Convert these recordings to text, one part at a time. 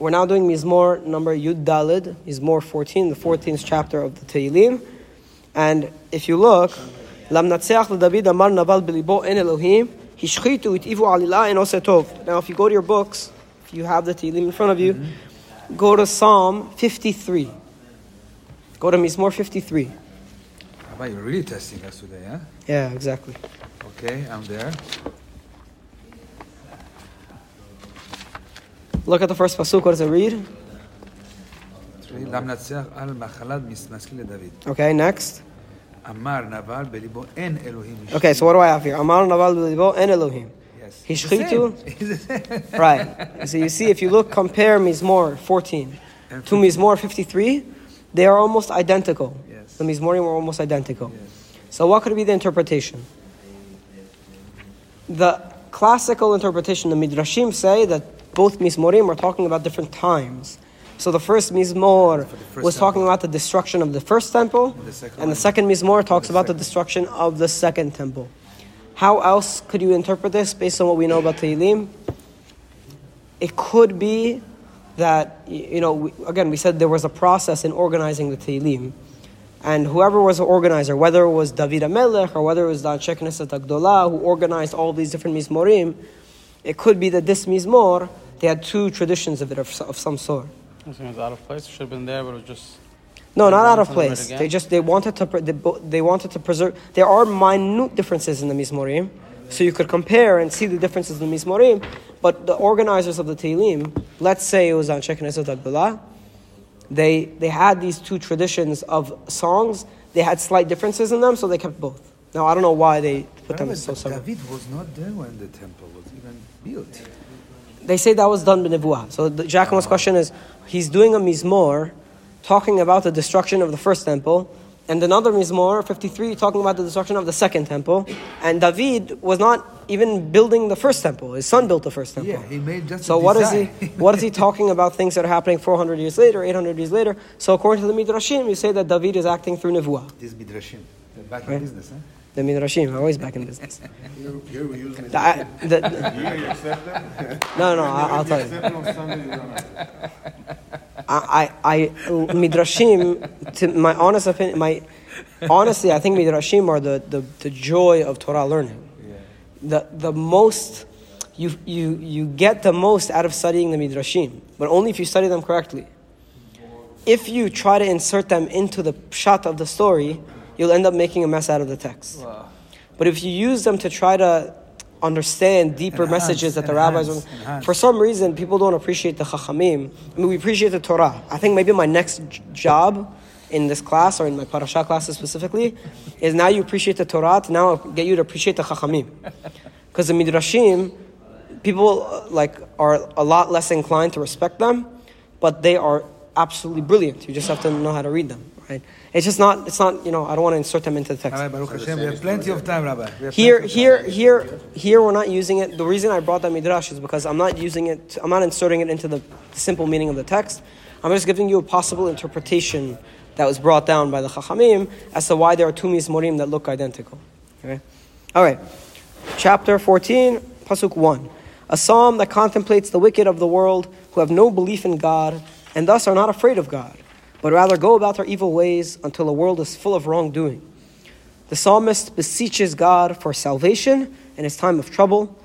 we're now doing Mizmor number Yud Dalid, Mizmor 14, the 14th chapter of the Tehillim. And if you look, Lam Natseach David Amar Naval Bilibo En Elohim, Hishchitu It Ivu Alila En Osetov. Now, if you go to your books, if you have the Tehillim in front of you, go to Psalm 53. Go to Mizmor 53. Rabbi, you're really testing us today, huh? Yeah, exactly. Okay, I'm there. Look at the first pasuk. What does it read? Okay, next. Okay, so what do I have here? Amar Naval Belibo En Elohim. Yes. Hishchitu. right. So you see, if you look, compare Mizmor 14 to Mizmor 53, they are almost identical. Yes. The Mizmorim were almost identical. Yes. So what could be the interpretation? The classical interpretation, the Midrashim say that both Mizmorim are talking about different times. So the first Mizmor the was talking temple. about the destruction of the first temple, the second and the second Mizmor talks The about the destruction of the second temple. How else could you interpret this based on what we know about Tehillim? It could be that, you know, we, again, we said there was a process in organizing the Tehillim. And whoever was the organizer, whether it was David HaMelech or whether it was the Anshe Knesset Agdolah who organized all these different Mizmorim, it could be that this Mizmor, they had two traditions of it of, of some sort. I think it's out of place. It should have been there, but it was just. No, not out of place. They just they wanted to pre- they, they wanted to preserve. There are minute differences in the Mizmorim, so you could compare and see the differences in the Mizmorim. But the organizers of the Tehillim, let's say it was on Knesset Agdolah, they they had these two traditions of songs. They had slight differences in them, so they kept both. Now I don't know why they put them Rabbi, so. David was not there when the temple was even built. They say that was done b'nevuah. So the Giacomo's question is, he's doing a mizmor, talking about the destruction of the first temple, and another mizmor, 53, talking about the destruction of the second temple. And David was not even building the first temple. His son built the first temple. Yeah, he made just So what is he? What is he talking about? Things that are happening 400 years later, 800 years later. So according to the midrashim, you say that David is acting through nevuah. This midrashim. They're back Right. in business, huh? The midrashim are always back in business. Here, here we use it. The- I- the- You accept them? no, no, I, I'll tell you. Accept them on Sunday, you don't accept. I, I, I midrashim. To my honest opinion, my honestly, I think midrashim are the, the, the joy of Torah learning. The the most you you you get the most out of studying the midrashim, but only if you study them correctly. If you try to insert them into the pshat of the story, you'll end up making a mess out of the text. But if you use them to try to understand deeper Enhance, messages that the enhance, rabbis, enhance. for some reason, people don't appreciate the chachamim. I mean, we appreciate the Torah. I think maybe my next job in this class or in my parasha classes specifically is now you appreciate the Torah to now get you to appreciate the chachamim, because the midrashim, people uh, like are a lot less inclined to respect them, but they are absolutely brilliant. You just have to know how to read them, right? It's just not. It's not. You know, I don't want to insert them into the text. Baruch Hashem, we have plenty of time, Rabbi. Here, here, here, here, we're not using it. The reason I brought that midrash is because I'm not using it. I'm not inserting it into the simple meaning of the text. I'm just giving you a possible interpretation that was brought down by the Chachamim as to why there are two mizmorim that look identical. Okay, all right. Chapter 14, pasuk one, a psalm that contemplates the wicked of the world who have no belief in God and thus are not afraid of God, but rather go about their evil ways until the world is full of wrongdoing. The psalmist beseeches God for salvation in his time of trouble,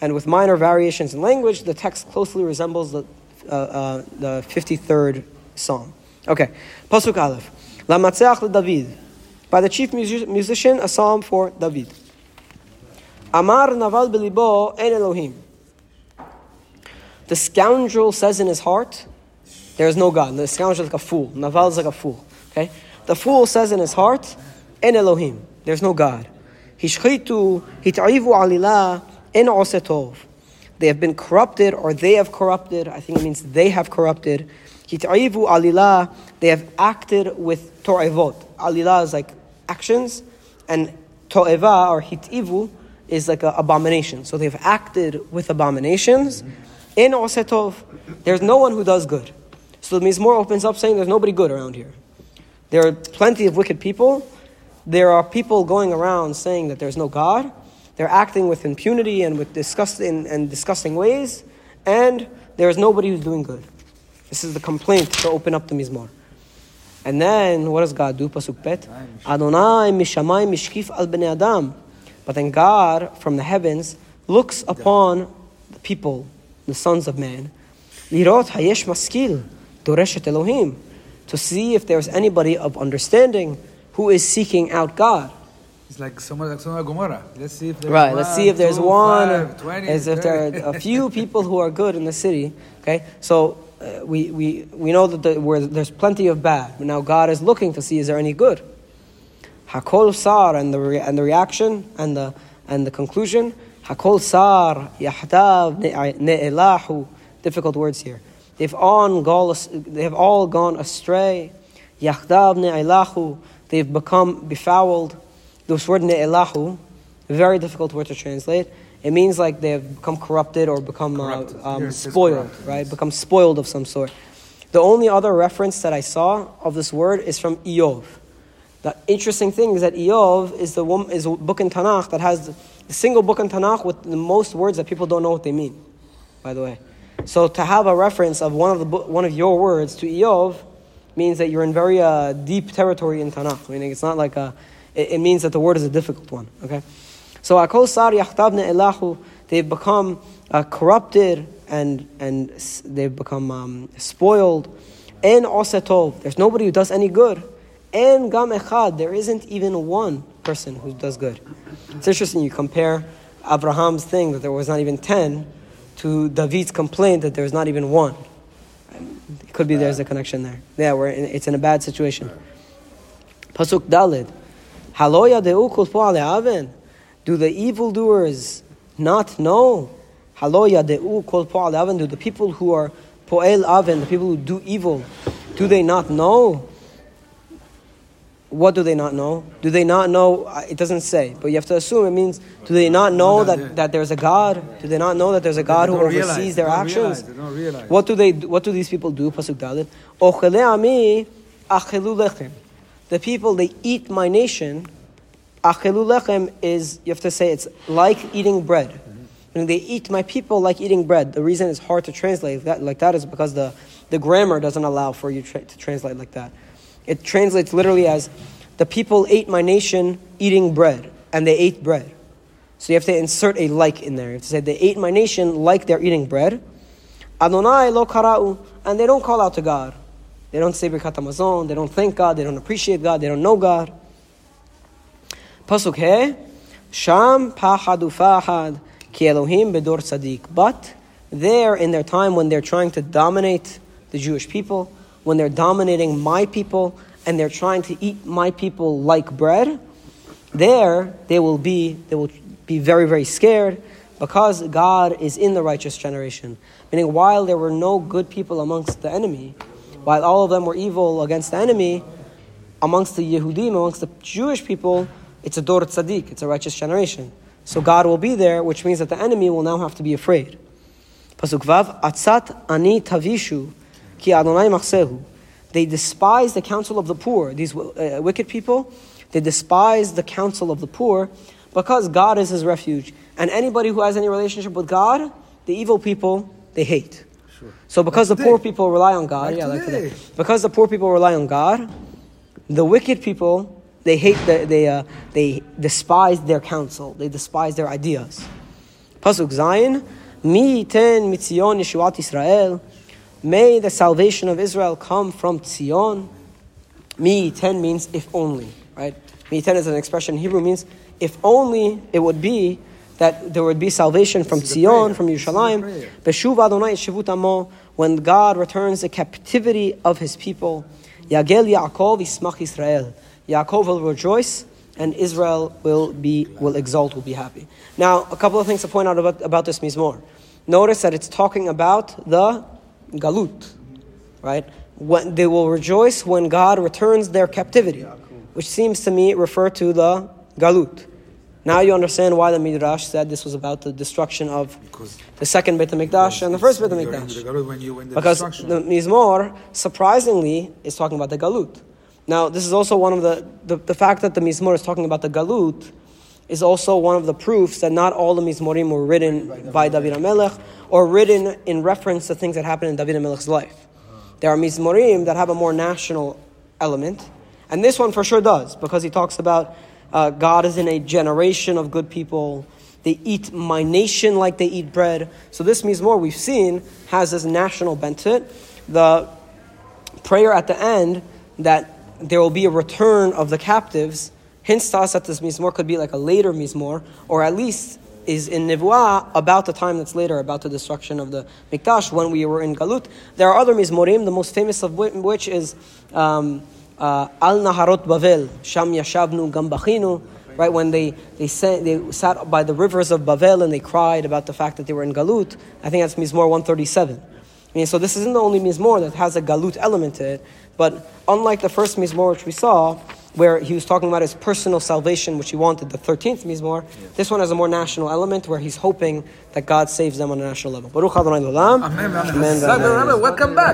and with minor variations in language, the text closely resembles the, uh, uh, the 53rd psalm. Okay, Pasuk Aleph. Lamatzeach David. By the chief music- musician, a psalm for David. Amar Naval Belibo En Elohim. The scoundrel says in his heart, there is no God. The scoundrel is like a fool. Naval is like a fool. Okay? The fool says in his heart, En Elohim. There's no God. Hishchitu, hitaivu alila, en osetov. They have been corrupted, or they have corrupted. I think it means they have corrupted. Hitaivu alila. They have acted with to'evot. Alila is like actions, and to'eva or hitivu is like an abomination. So they've acted with abominations. In osetov, there's no one who does good. So the Mizmor opens up saying there's nobody good around here. There are plenty of wicked people. There are people going around saying that there's no God. They're acting with impunity and with disgusting and disgusting ways, and there is nobody who's doing good. This is the complaint to open up the Mizmor. And then, what does God do? Pasuk Bet. Adonai mishamayim mishkif al bnei adam. But then God, from the heavens, looks upon the people, the sons of man. Lirot hayesh maskil, doreshet Elohim. To see if there's anybody of understanding who is seeking out God. It's like Sodom like Sodom Gomorrah. Let's see if there's Right, let's see if there's two, one, five, 20, as if there are a few people who are good in the city. Okay, so uh, we, we, we know that the, there's plenty of bad. But now God is looking to see is there any good. Hakol sar and the re, and the reaction and the and the conclusion. Hakol sar yahdav ne'elahu. Difficult words here. They've all gone. They have all gone astray. Yahdav ne'elahu. They've become befouled. This word ne'elahu, very difficult word to translate. It means like they have become corrupted or become uh, um, spoiled, right? Become spoiled of some sort. The only other reference that I saw of this word is from Iyov. The interesting thing is that Iyov is the one, is a book in Tanakh that has the, the single book in Tanakh with the most words that people don't know what they mean. By the way, so to have a reference of one of the one of your words to Iyov means that you're in very uh, deep territory in Tanakh. Meaning it's not like a, it, it means that the word is a difficult one. Okay, so Akol Sar Yahdav ne'elahu, they've become uh, corrupted and and they've become um, spoiled. En Osetov, there's nobody who does any good. En Gam Echad, there isn't even one person who does good. It's interesting. You compare Abraham's thing that there was not even ten to David's complaint that there's not even one. It could be there's a connection there. Yeah, we're in, it's in a bad situation. Pasuk Dalid. Haloya deu kol po'ale. Do the evildoers not know? Haloya deu kol po'ale aven. Do the people who are po'el aven, the people who do evil, do they not know? What do they not know? Do they not know? uh, It doesn't say, but you have to assume it means. Do they not know No, no, that, that there's a God? Do they not know that there's a God who oversees their actions? realize, they don't realize. What do they? What do these people do? Pasuk Dalit. Ochele ami achelu lechem. The people they eat my nation. Achelu lechem is you have to say it's like eating bread. Meaning they eat my people like eating bread. The reason it's hard to translate that like that is because the, the grammar doesn't allow for you tra- to translate like that. It translates literally as the people ate my nation eating bread, and they ate bread. So you have to insert a like in there. You have to say they ate my nation like they're eating bread. Adonai lo kara'u, and they don't call out to God. They don't say Birkat Hamazon, they don't thank God, they don't appreciate God, they don't know God. Pasuk He, Sham pachad ufahad ki Elohim bedor tzaddik. But there, in their time when they're trying to dominate the Jewish people, when they're dominating my people, and they're trying to eat my people like bread, there they will be they will be very very scared because God is in the righteous generation. Meaning, while there were no good people amongst the enemy, while all of them were evil against the enemy, amongst the Yehudim, amongst the Jewish people, it's a Dor Tzaddik, it's a righteous generation. So God will be there, which means that the enemy will now have to be afraid. Pasuk Vav, Atzat ani tavishu ki Adonai machsehu. They despise the counsel of the poor. These uh, wicked people, they despise the counsel of the poor because God is his refuge. And anybody who has any relationship with God, the evil people, they hate. Sure. So because the poor people rely on God, Like yeah, like today. today. Because the poor people rely on God, the wicked people they hate the, they uh, they despise their counsel. They despise their ideas. Pasuk Zayin, Mi ten mitzion Yeshuat Israel. May the salvation of Israel come from Tzion. Mi ten means if only, right? Mi ten is an expression in Hebrew means if only it would be that there would be salvation from This is the Tzion, from This is the Yerushalayim. Beshuv Adonai Shivut Amo, when God returns the captivity of his people. Yagel Yaakov Ismach Israel. Yaakov will rejoice and Israel will be will exult, will be happy. Now, a couple of things to point out about, about this mizmor. Notice that it's talking about the galut, right? When they will rejoice when God returns their captivity, which seems to me refer to the galut. Now you understand why the Midrash said this was about the destruction of Because the second Beit HaMikdash and the first Beit HaMikdash. when you when the Because the Mizmor, surprisingly, is talking about the Galut. Now, this is also one of the, the, the fact that the Mizmor is talking about the Galut is also one of the proofs that not all the Mizmorim were written by David HaMelech or written in reference to things that happened in David HaMelech's life. there are mizmorim that have a more national element, and this one for sure does because he talks about uh, God is in a generation of good people. They eat my nation like they eat bread. So this mizmor we've seen has this national bent to it. The prayer at the end that there will be a return of the captives hints to us that this mizmor could be like a later mizmor, or at least is in Nivuah about the time that's later, about the destruction of the Mikdash when we were in Galut. There are other mizmorim, the most famous of which is um, uh, Al Naharot Bavel, Sham Yashavnu Gambachinu, right? When they, they, sat, they sat by the rivers of Bavel and they cried about the fact that they were in Galut. I think that's Mizmor 137. I mean, so this isn't the only Mizmor that has a Galut element to it, but unlike the first Mizmor which we saw, where he was talking about his personal salvation, which he wanted, the 13th Mizmor, this one has a more national element where he's hoping that God saves them on a national level. Baruch Adonai. Amen, amen. Amen. Welcome back.